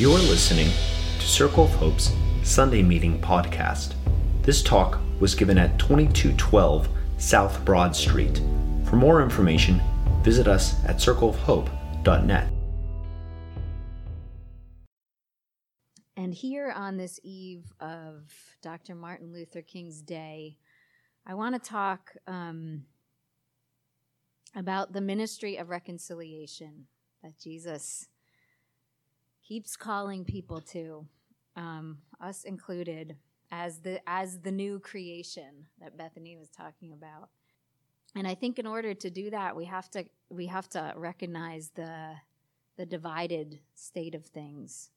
You're listening to Circle of Hope's Sunday Meeting podcast. This talk was given at 2212 South Broad Street. For more information, visit us at circleofhope.net. And here on this eve of Dr. Martin Luther King's Day, I want to talk um, about the ministry of reconciliation that Jesus keeps calling people to, um, us included, as the as the new creation that Bethany was talking about. And I think in order to do that, we have to we have to recognize the the divided state of things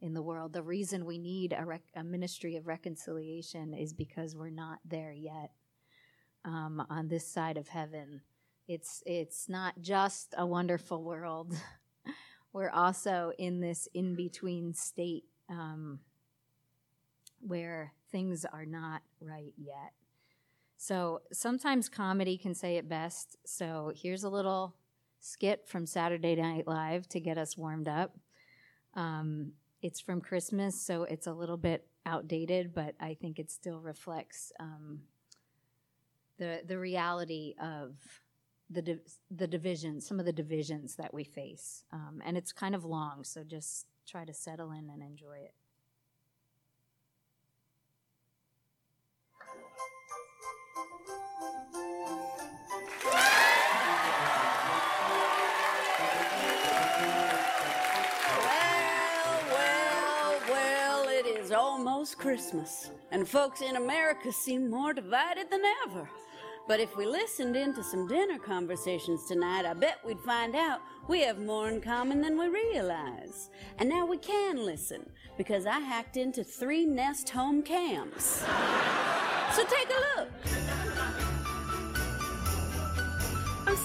in the world. The reason we need a, rec- a ministry of reconciliation is because we're not there yet um, on this side of heaven. It's it's not just a wonderful world. We're also in this in between state um, where things are not right yet. So sometimes comedy can say it best. So here's a little skit from Saturday Night Live to get us warmed up. Um, it's from Christmas, so it's a little bit outdated, but I think it still reflects um, the the reality of the di- the divisions, some of the divisions that we face, um, and it's kind of long. So just try to settle in and enjoy it. Well, well, well, it is almost Christmas, and folks in America seem more divided than ever. But if we listened into some dinner conversations tonight, I bet we'd find out we have more in common than we realize. And now we can listen, because I hacked into three Nest home cams. So take a look.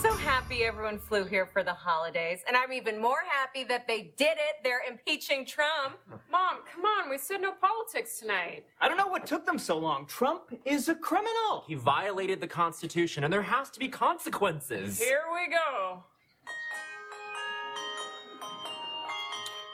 So happy everyone flew here for the holidays, and I'm even more happy that they did it. They're impeaching Trump. Mom, come on, we said no politics tonight. I don't know what took them so long. Trump is a criminal. He violated the Constitution, and there has to be consequences. Here we go.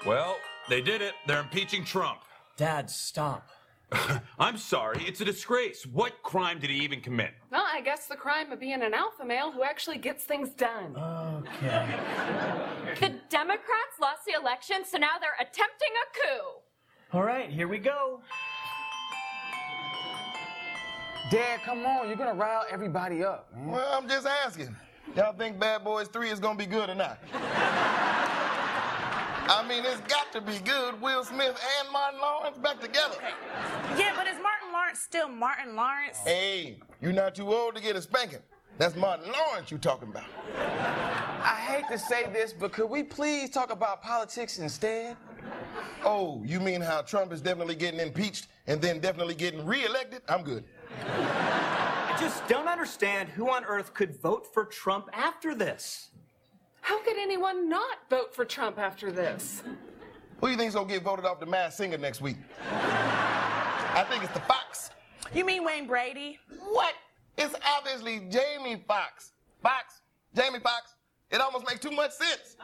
Well, they did it. They're impeaching Trump. Dad, stop. I'm sorry. It's a disgrace. What crime did he even commit? Well, I guess the crime of being an alpha male who actually gets things done. Okay. The Democrats lost the election, so now they're attempting a coup. All right, here we go. Dad, come on. You're gonna rile everybody up, man. Well, I'm just asking. Y'all think Bad Boys 3 is gonna be good or not? I mean, it's got to be good. Will Smith and Martin Lawrence back together. Yeah, but is Martin Lawrence still Martin Lawrence? Hey, you're not too old to get a spanking. That's Martin Lawrence you talking about. I hate to say this, but could we please talk about politics instead? Oh, you mean how Trump is definitely getting impeached and then definitely getting reelected? I'm good. I just don't understand who on earth could vote for Trump after this. How could anyone not vote for Trump after this? Who do you think's gonna get voted off the Masked Singer next week? I think it's the Fox. You mean Wayne Brady? What? It's obviously Jamie Foxx. Fox, Jamie Foxx. It almost makes too much sense.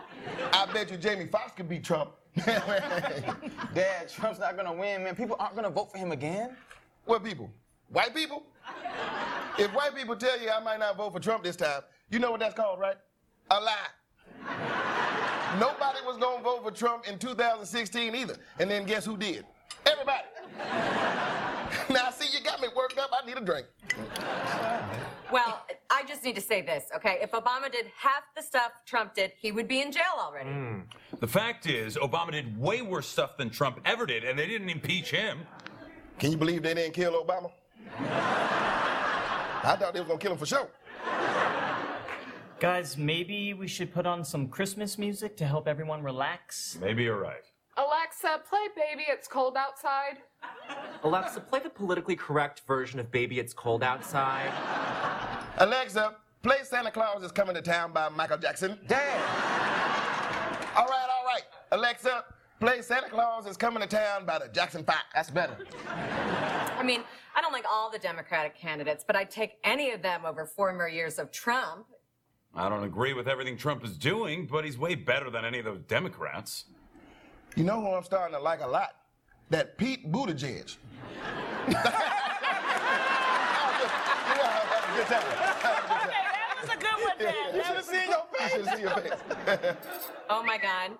I bet you Jamie Foxx could beat Trump. Dad, Trump's not gonna win, man. People aren't gonna vote for him again. what people? White people? If white people tell you I might not vote for Trump this time, you know what that's called, right? A lie. Nobody was gonna vote for Trump in 2016 either. And then guess who did? Everybody. now, see, you got me worked up. I need a drink. Well, I just need to say this, okay? If Obama did half the stuff Trump did, he would be in jail already. Hmm. The fact is, Obama did way worse stuff than Trump ever did, and they didn't impeach him. Can you believe they didn't kill Obama? I thought they was gonna kill him for sure. Guys, maybe we should put on some Christmas music to help everyone relax. Maybe you're right. Alexa, play Baby It's Cold Outside. Alexa, play the politically correct version of Baby It's Cold Outside. Alexa, play Santa Claus is Coming to Town by Michael Jackson. Dad, All right, all right. Alexa, play Santa Claus is Coming to Town by the Jackson Five. that's better. I mean, I don't like all the Democratic candidates, but I'd take any of them over four more years of Trump. I don't agree with everything Trump is doing, but he's way better than any of those Democrats. You know who I'm starting to like a lot? That Pete Buttigieg. Good time. That was a good one, Dad. You should was see your face. You should see your face. Oh my God.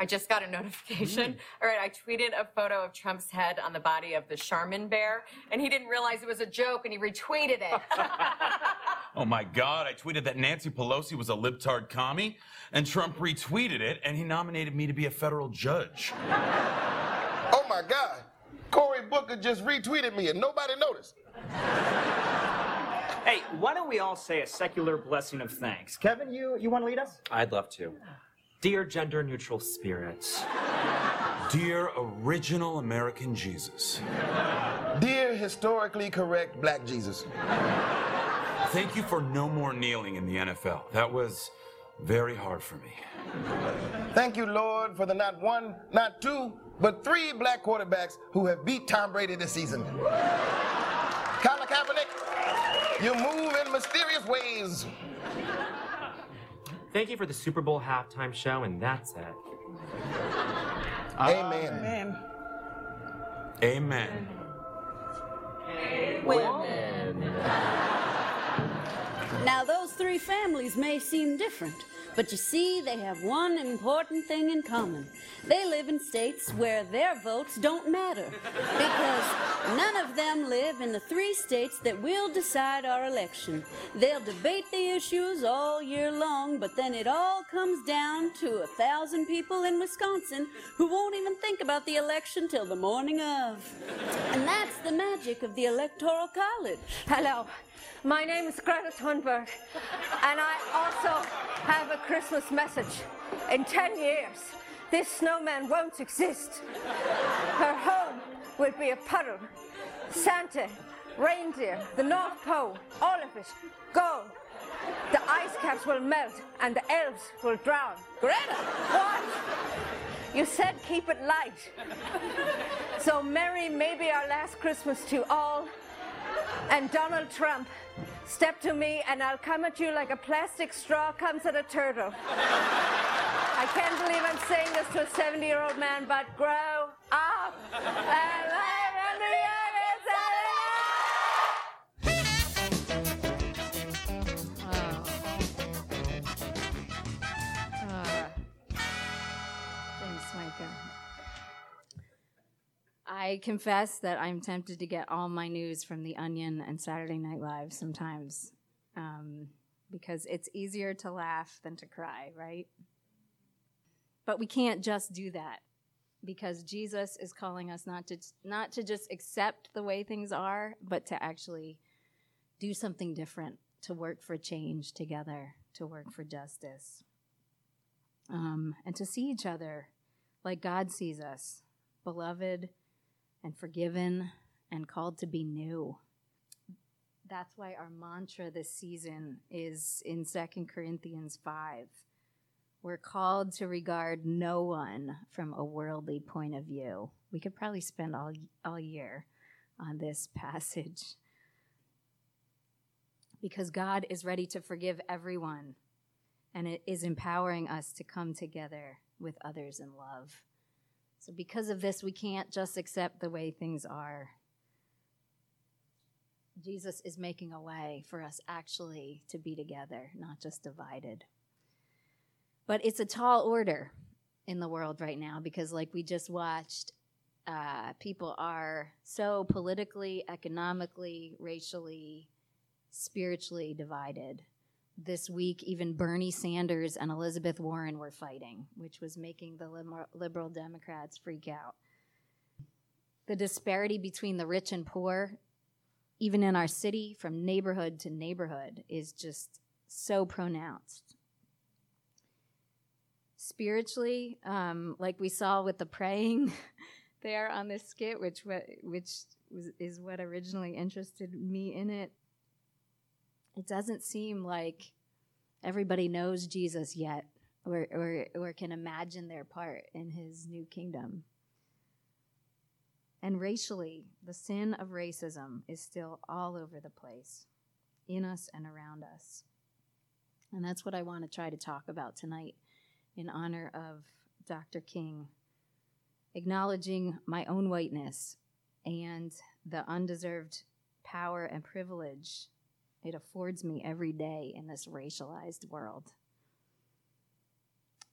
I just got a notification. Mm. All right, I tweeted a photo of Trump's head on the body of the Charmin bear, and he didn't realize it was a joke, and he retweeted it. Oh my God, I tweeted that Nancy Pelosi was a libtard commie, and Trump retweeted it, and he nominated me to be a federal judge. Oh my God. Cory Booker just retweeted me and nobody noticed. Hey, why don't we all say a secular blessing of thanks? Kevin, you you want to lead us? I'd love to. Dear gender neutral spirits, Dear original American Jesus, Dear historically correct black Jesus, thank you for no more kneeling in the NFL. That was very hard for me. thank you, Lord, for the not one, not two, but three black quarterbacks who have beat Tom Brady this season. Colin Kaepernick, you move in mysterious ways. Thank you for the Super Bowl halftime show, and that's it. Amen. Man. Amen. Now, those three families may seem different, but you see, they have one important thing in common. They live in states where their votes don't matter, because none of them live in the three states that will decide our election. They'll debate the issues all year long, but then it all comes down to a thousand people in Wisconsin who won't even think about the election till the morning of. And that's the magic of the Electoral College. Hello, my name is Greta Thunberg, and I also have a Christmas message. In 10 years, this snowman won't exist. Her home will be a puddle. Santa, reindeer, the North Pole, all of it, gone. The ice caps will melt and the elves will drown. Greta! What? You said keep it light. So merry may be our last Christmas to all. And Donald Trump, step to me and I'll come at you like a plastic straw comes at a turtle. I can't believe I'm saying this to a 70 year old man, but grow up I confess that I'm tempted to get all my news from The Onion and Saturday Night Live sometimes um, because it's easier to laugh than to cry, right? But we can't just do that because Jesus is calling us not to not to just accept the way things are, but to actually do something different, to work for change together, to work for justice um, and to see each other like God sees us, beloved and forgiven and called to be new. That's why our mantra this season is in 2 Corinthians 5. We're called to regard no one from a worldly point of view. We could probably spend all, all year on this passage. Because God is ready to forgive everyone and it is empowering us to come together with others in love. So, because of this, we can't just accept the way things are. Jesus is making a way for us actually to be together, not just divided. But it's a tall order in the world right now because, like we just watched, uh, people are so politically, economically, racially, spiritually divided this week, even Bernie Sanders and Elizabeth Warren were fighting, which was making the liberal Democrats freak out. The disparity between the rich and poor, even in our city, from neighborhood to neighborhood, is just so pronounced. Spiritually, um, like we saw with the praying there on this skit, which which was, is what originally interested me in it it doesn't seem like everybody knows Jesus yet or, or, or can imagine their part in his new kingdom. And racially, the sin of racism is still all over the place, in us and around us. And that's what I want to try to talk about tonight in honor of Dr. King. acknowledging my own whiteness and the undeserved power and privilege it affords me every day in this racialized world.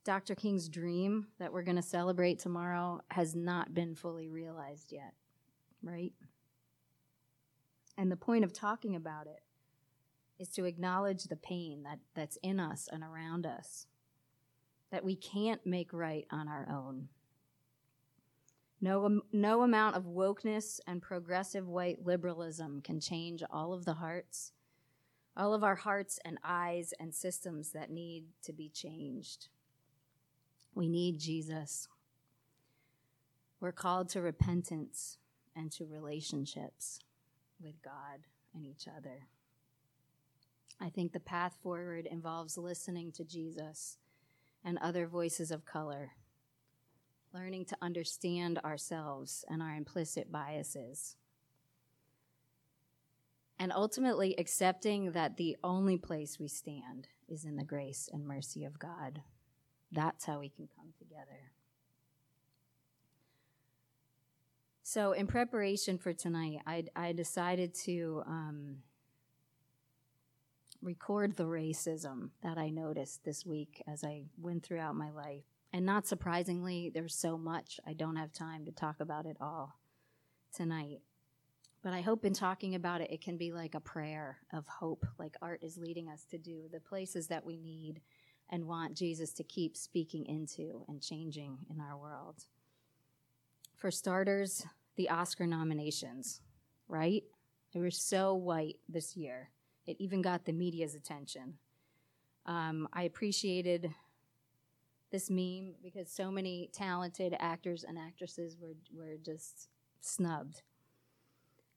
Dr. King's dream that we're going to celebrate tomorrow has not been fully realized yet, right? And the point of talking about it is to acknowledge the pain that, that's in us and around us that we can't make right on our own. No, no amount of wokeness and progressive white liberalism can change all of the hearts, all of our hearts and eyes and systems that need to be changed. We need Jesus. We're called to repentance and to relationships with God and each other. I think the path forward involves listening to Jesus and other voices of color, learning to understand ourselves and our implicit biases, and ultimately accepting that the only place we stand is in the grace and mercy of God. That's how we can come together. So, in preparation for tonight, I, I decided to um, record the racism that I noticed this week as I went throughout my life. And not surprisingly, there's so much, I don't have time to talk about it all tonight. But I hope in talking about it, it can be like a prayer of hope, like art is leading us to do, the places that we need and want Jesus to keep speaking into and changing in our world. For starters, the Oscar nominations, right? They were so white this year. It even got the media's attention. Um, I appreciated this meme because so many talented actors and actresses were, were just snubbed.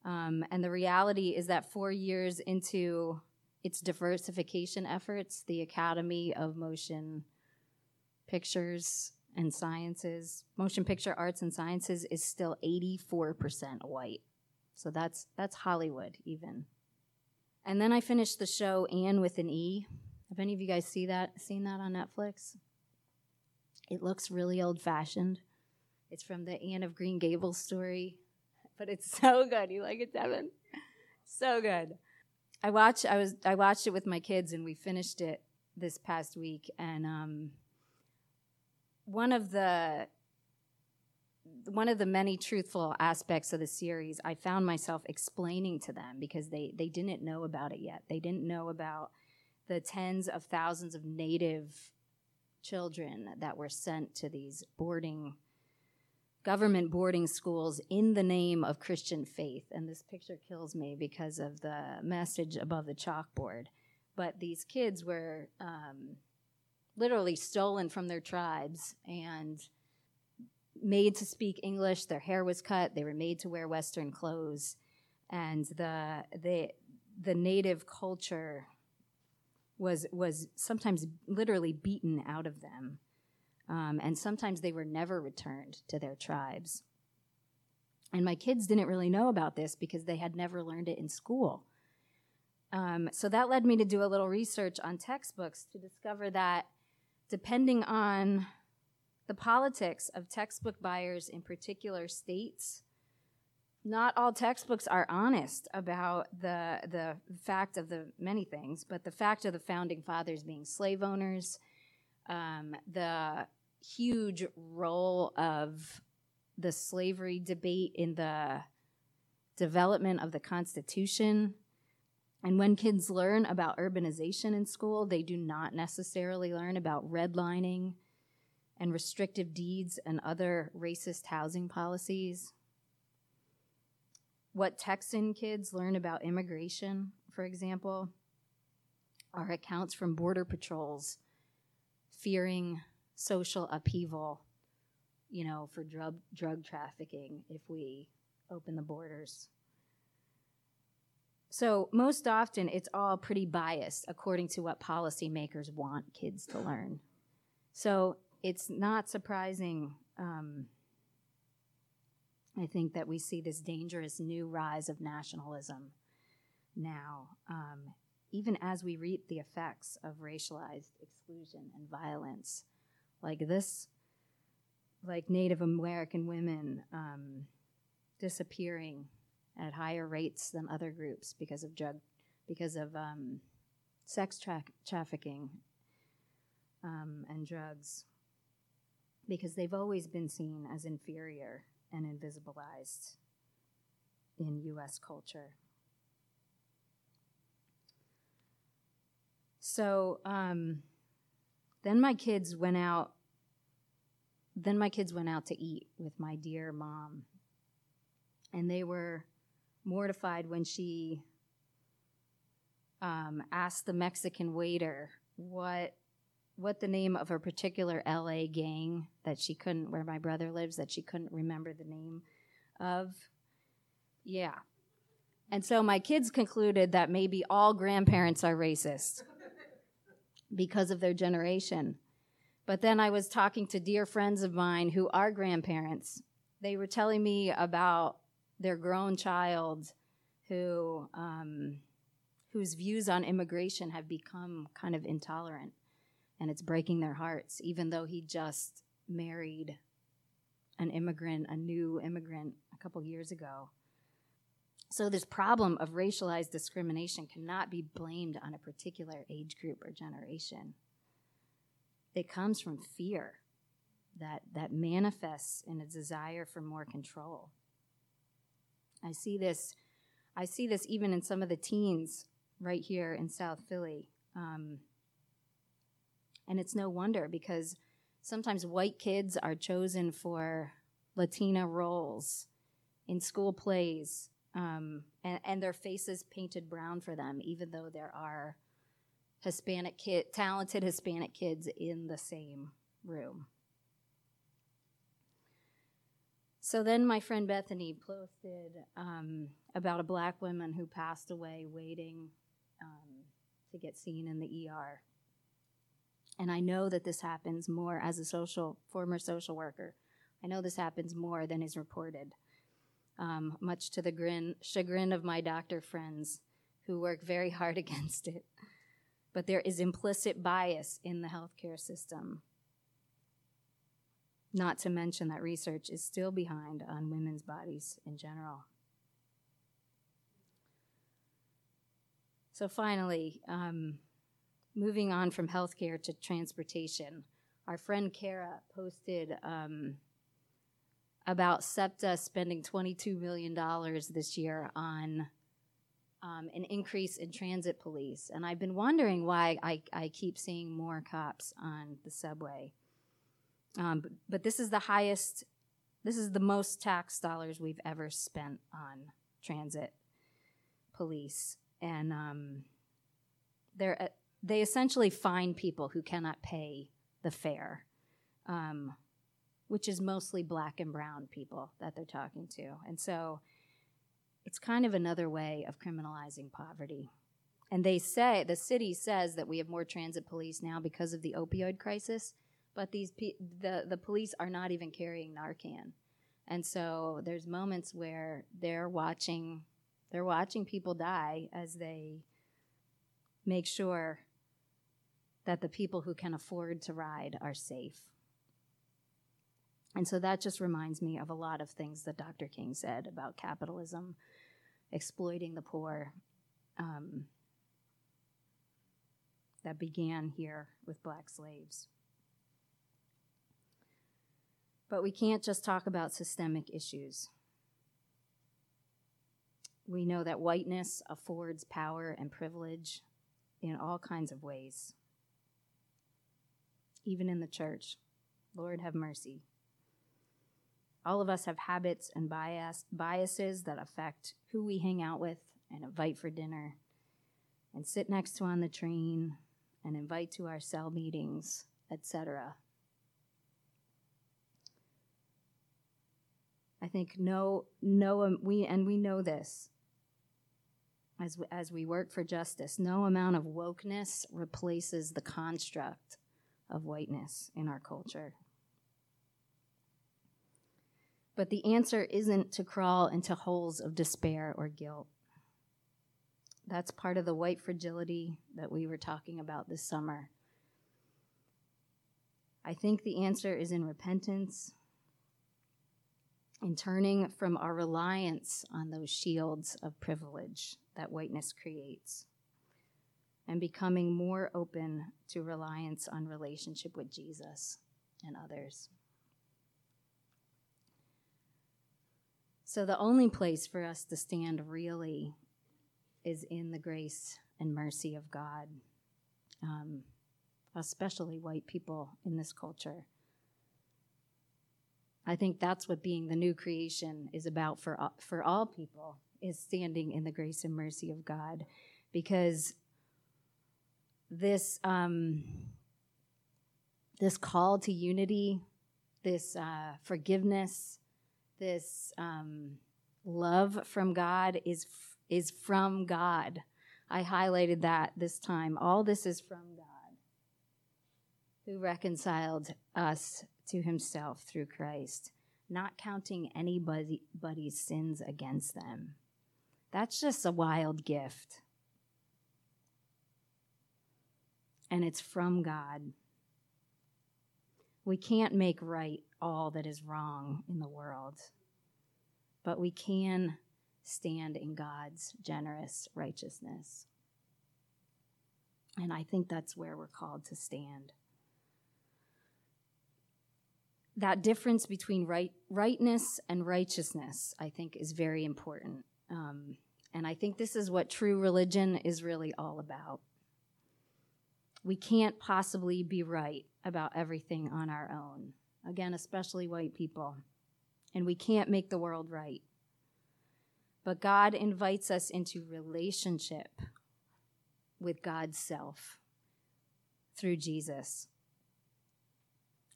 Um, and the reality is that four years into its diversification efforts, the Academy of Motion Pictures and Sciences, Motion Picture Arts and Sciences is still 84% white. So that's that's Hollywood even. And then I finished the show Anne with an E. Have any of you guys see that seen that on Netflix? It looks really old fashioned. It's from the Anne of Green Gables story, but it's so good. You like it, Devin? So good. I watched. I was. I watched it with my kids, and we finished it this past week. And um, one of the one of the many truthful aspects of the series, I found myself explaining to them because they, they didn't know about it yet. They didn't know about the tens of thousands of native children that were sent to these boarding, government boarding schools in the name of Christian faith. And this picture kills me because of the message above the chalkboard. But these kids were um, literally stolen from their tribes and made to speak English. Their hair was cut. They were made to wear Western clothes, and the the the native culture was was sometimes literally beaten out of them, um, and sometimes they were never returned to their tribes. And my kids didn't really know about this because they had never learned it in school. Um, so that led me to do a little research on textbooks to discover that depending on the politics of textbook buyers in particular states. Not all textbooks are honest about the, the fact of the many things, but the fact of the founding fathers being slave owners, um, the huge role of the slavery debate in the development of the Constitution. And when kids learn about urbanization in school, they do not necessarily learn about redlining and restrictive deeds and other racist housing policies. What Texan kids learn about immigration, for example, are accounts from border patrols fearing social upheaval, you know, for drug drug trafficking if we open the borders. So, most often it's all pretty biased according to what policymakers want kids to learn. So, it's not surprising, um, I think, that we see this dangerous new rise of nationalism now, um, even as we reap the effects of racialized exclusion and violence. Like this, like Native American women um, disappearing at higher rates than other groups because of drug, because of um, sex tra- trafficking um, and drugs, because they've always been seen as inferior and invisibilized in U.S. culture. So um, then my kids went out. Then my kids went out to eat with my dear mom, and they were mortified when she um, asked the Mexican waiter what what the name of a particular LA gang that she couldn't where my brother lives that she couldn't remember the name of. Yeah. And so my kids concluded that maybe all grandparents are racist because of their generation. But then I was talking to dear friends of mine who are grandparents. They were telling me about their grown child who um, whose views on immigration have become kind of intolerant and it's breaking their hearts even though he just married an immigrant a new immigrant a couple years ago so this problem of racialized discrimination cannot be blamed on a particular age group or generation it comes from fear that that manifests in a desire for more control i see this i see this even in some of the teens right here in South Philly. Um, and it's no wonder because sometimes white kids are chosen for Latina roles in school plays, um, and, and their faces painted brown for them, even though there are Hispanic kid, talented Hispanic kids in the same room. So then my friend Bethany posted um, about a black woman who passed away waiting um, to get seen in the ER. And I know that this happens more as a social former social worker. I know this happens more than is reported, um, much to the grin, chagrin of my doctor friends who work very hard against it. But there is implicit bias in the healthcare system. Not to mention that research is still behind on women's bodies in general. So, finally, um, moving on from healthcare to transportation, our friend Kara posted um, about SEPTA spending $22 million this year on um, an increase in transit police. And I've been wondering why I, I keep seeing more cops on the subway. Um, but, but this is the highest, this is the most tax dollars we've ever spent on transit police and um, they're uh, they essentially find people who cannot pay the fare, um, which is mostly black and brown people that they're talking to, and so it's kind of another way of criminalizing poverty. And they say the city says that we have more transit police now because of the opioid crisis, but these pe- the the police are not even carrying Narcan, and so there's moments where they're watching they're watching people die as they make sure that the people who can afford to ride are safe. And so that just reminds me of a lot of things that Dr. King said about capitalism, exploiting the poor, um, that began here with black slaves. But we can't just talk about systemic issues we know that whiteness affords power and privilege in all kinds of ways, even in the church. Lord, have mercy. All of us have habits and bias, biases that affect who we hang out with and invite for dinner, and sit next to on the train, and invite to our cell meetings, etc. I think no, no, we and we know this as we, as we work for justice. No amount of wokeness replaces the construct of whiteness in our culture. But the answer isn't to crawl into holes of despair or guilt. That's part of the white fragility that we were talking about this summer. I think the answer is in repentance in turning from our reliance on those shields of privilege that whiteness creates and becoming more open to reliance on relationship with Jesus and others. So, the only place for us to stand really is in the grace and mercy of God, um, especially white people in this culture. I think that's what being the new creation is about for all, for all people is standing in the grace and mercy of God, because this um, this call to unity, this uh, forgiveness, this um, love from God is is from God. I highlighted that this time. All this is from God, who reconciled us to Himself through Christ, not counting anybody's sins against them. That's just a wild gift. And it's from God. We can't make right all that is wrong in the world, but we can stand in God's generous righteousness. And I think that's where we're called to stand. That difference between right, rightness and righteousness, I think, is very important. Um, and I think this is what true religion is really all about. We can't possibly be right about everything on our own. Again, especially white people. And we can't make the world right. But God invites us into relationship with God's self through Jesus.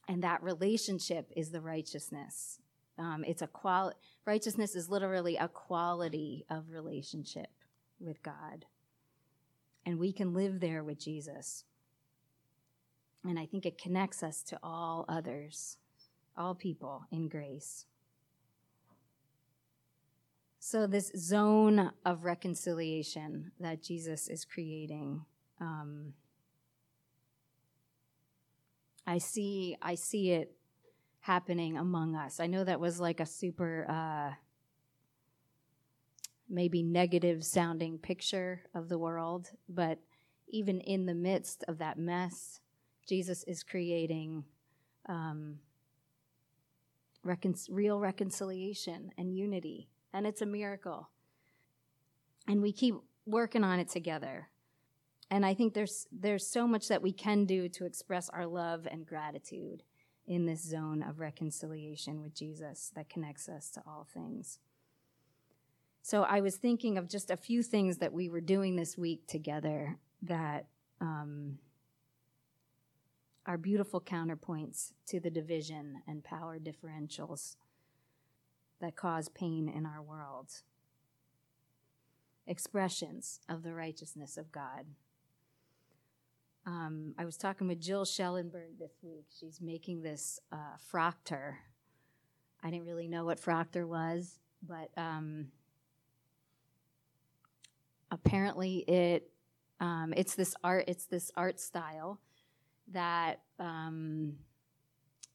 And that relationship is the righteousness. Um, it's a qual righteousness is literally a quality of relationship with God. And we can live there with Jesus. And I think it connects us to all others, all people in grace. So, this zone of reconciliation that Jesus is creating, um, I see, I see it happening among us. I know that was like a super, uh, maybe negative sounding picture of the world, but even in the midst of that mess, Jesus is creating um, recon- real reconciliation and unity and it's a miracle. And we keep working on it together. And I think there's there's so much that we can do to express our love and gratitude in this zone of reconciliation with Jesus that connects us to all things. So I was thinking of just a few things that we were doing this week together that um, are beautiful counterpoints to the division and power differentials that cause pain in our world. Expressions of the righteousness of God. Um, I was talking with Jill Schellenberg this week. She's making this uh. I didn't really know what Fraktur was, but um, apparently it um, it's this art it's this art style that um,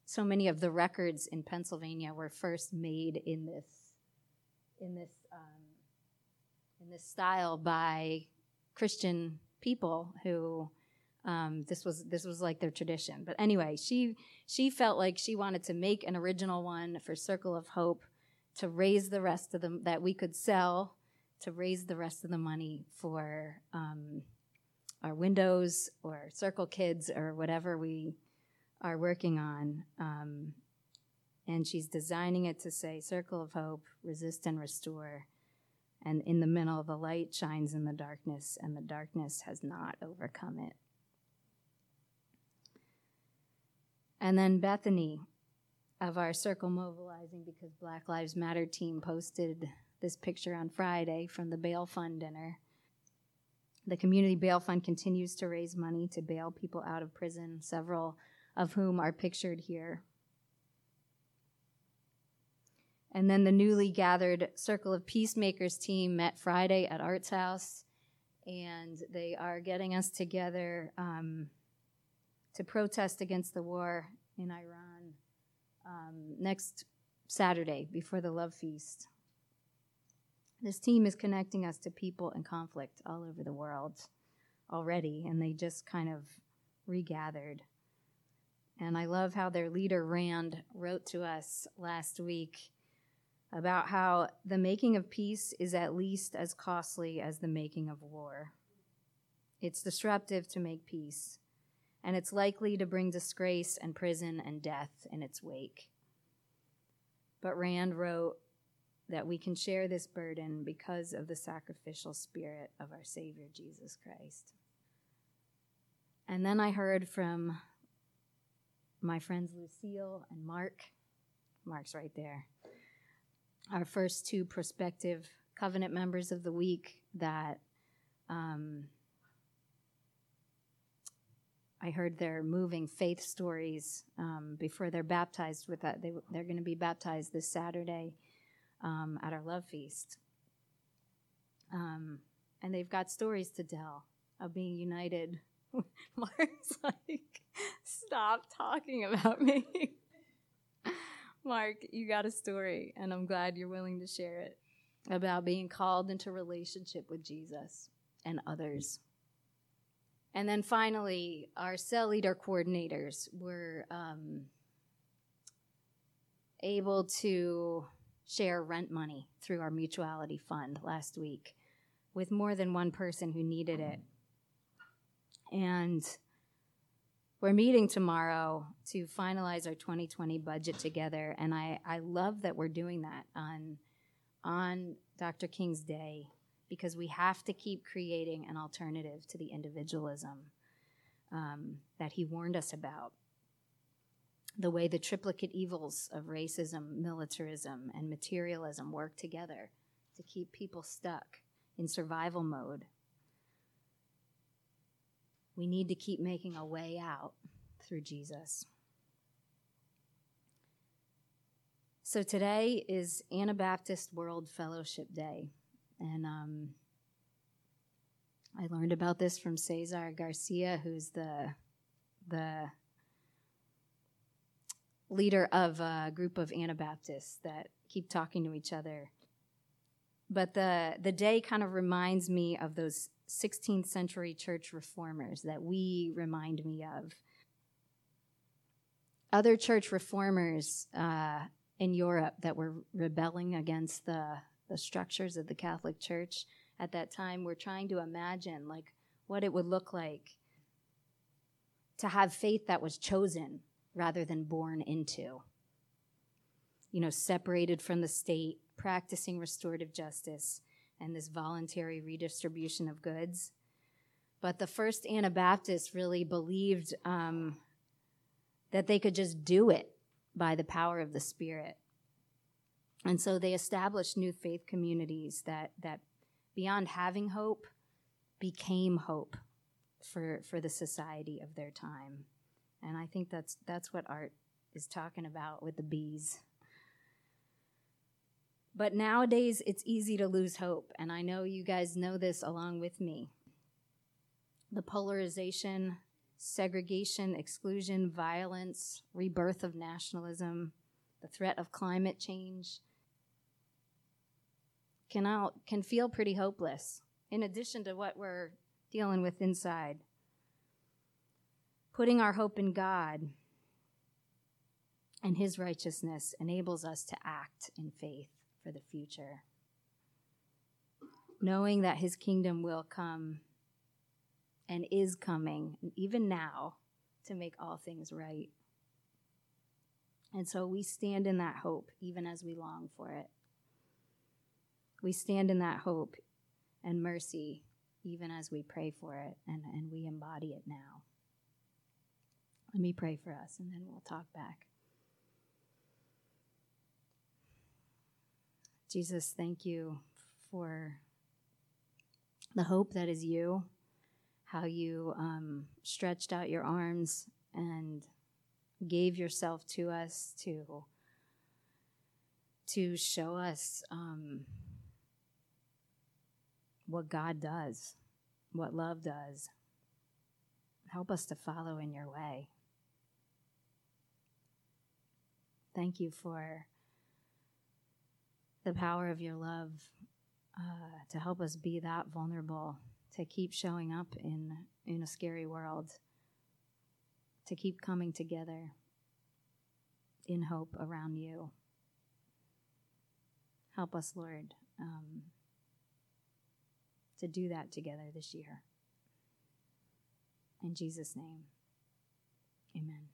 so many of the records in Pennsylvania were first made in this in this um, in this style by Christian people who um, this was this was like their tradition. But anyway, she she felt like she wanted to make an original one for Circle of Hope to raise the rest of them that we could sell to raise the rest of the money for um, our windows or Circle Kids or whatever we are working on. Um, and she's designing it to say Circle of Hope, resist and restore. And in the middle, the light shines in the darkness, and the darkness has not overcome it. And then Bethany of our Circle Mobilizing Because Black Lives Matter team posted this picture on Friday from the bail fund dinner. The Community Bail Fund continues to raise money to bail people out of prison. Several of whom are pictured here. And then the newly gathered Circle of Peacemakers team met Friday at Arts House, and they are getting us together um, to protest against the war in Iran um, next Saturday before the Love Feast. This team is connecting us to people in conflict all over the world already, and they just kind of regathered. And I love how their leader, Rand, wrote to us last week about how the making of peace is at least as costly as the making of war. It's disruptive to make peace, and it's likely to bring disgrace and prison and death in its wake. But Rand wrote that we can share this burden because of the sacrificial spirit of our Savior Jesus Christ. And then I heard from my friends Lucille and Mark. Mark's right there. Our first two prospective covenant members of the week that um, I heard their moving faith stories um, before they're baptized with that. They, they're going to be baptized this Saturday um, at our love feast. Um, and they've got stories to tell of being united. Mark's like, stop talking about me. Mark, you got a story, and I'm glad you're willing to share it about being called into relationship with Jesus and others. And then finally, our cell leader coordinators were um, able to share rent money through our mutuality fund last week with more than one person who needed it. And we're meeting tomorrow to finalize our 2020 budget together. And I, I love that we're doing that on, on Dr. King's Day because we have to keep creating an alternative to the individualism um, that he warned us about. The way the triplicate evils of racism, militarism, and materialism work together to keep people stuck in survival mode. We need to keep making a way out through Jesus. So today is Anabaptist World Fellowship Day. And um, I learned about this from Cesar Garcia, who's the the leader of a group of Anabaptists that keep talking to each other. But the the day kind of reminds me of those 16th century church reformers that we remind me of. Other church reformers uh, in Europe that were rebelling against the the structures of the Catholic Church at that time were trying to imagine like what it would look like to have faith that was chosen rather than born into. You know, separated from the state, practicing restorative justice and this voluntary redistribution of goods. But the first Anabaptists really believed um, that they could just do it by the power of the Spirit. And so they established new faith communities that, that beyond having hope, became hope for, for the society of their time. And I think that's, that's what art is talking about with the bees. But nowadays, it's easy to lose hope. And I know you guys know this along with me. The polarization, segregation, exclusion, violence, rebirth of nationalism, the threat of climate change, can, out, can feel pretty hopeless, in addition to what we're dealing with inside. Putting our hope in God and His righteousness enables us to act in faith for the future. Knowing that His kingdom will come and is coming, even now, to make all things right. And so we stand in that hope even as we long for it. We stand in that hope and mercy even as we pray for it and, and we embody it now. Let me pray for us and then we'll talk back. Jesus, thank you for the hope that is you, how you um, stretched out your arms and gave yourself to us to to show us um, what God does, what love does. Help us to follow in your way. Thank you for the power of your love uh, to help us be that vulnerable, to keep showing up in, in a scary world, to keep coming together in hope around you. Help us, Lord, um, to do that together this year. In Jesus' name, amen.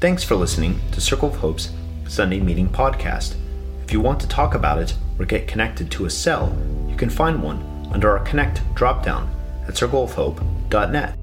Thanks for listening to Circle of Hope's Sunday Meeting Podcast. If you want to talk about it or get connected to a cell, you can find one under our Connect dropdown at circleofhope.net.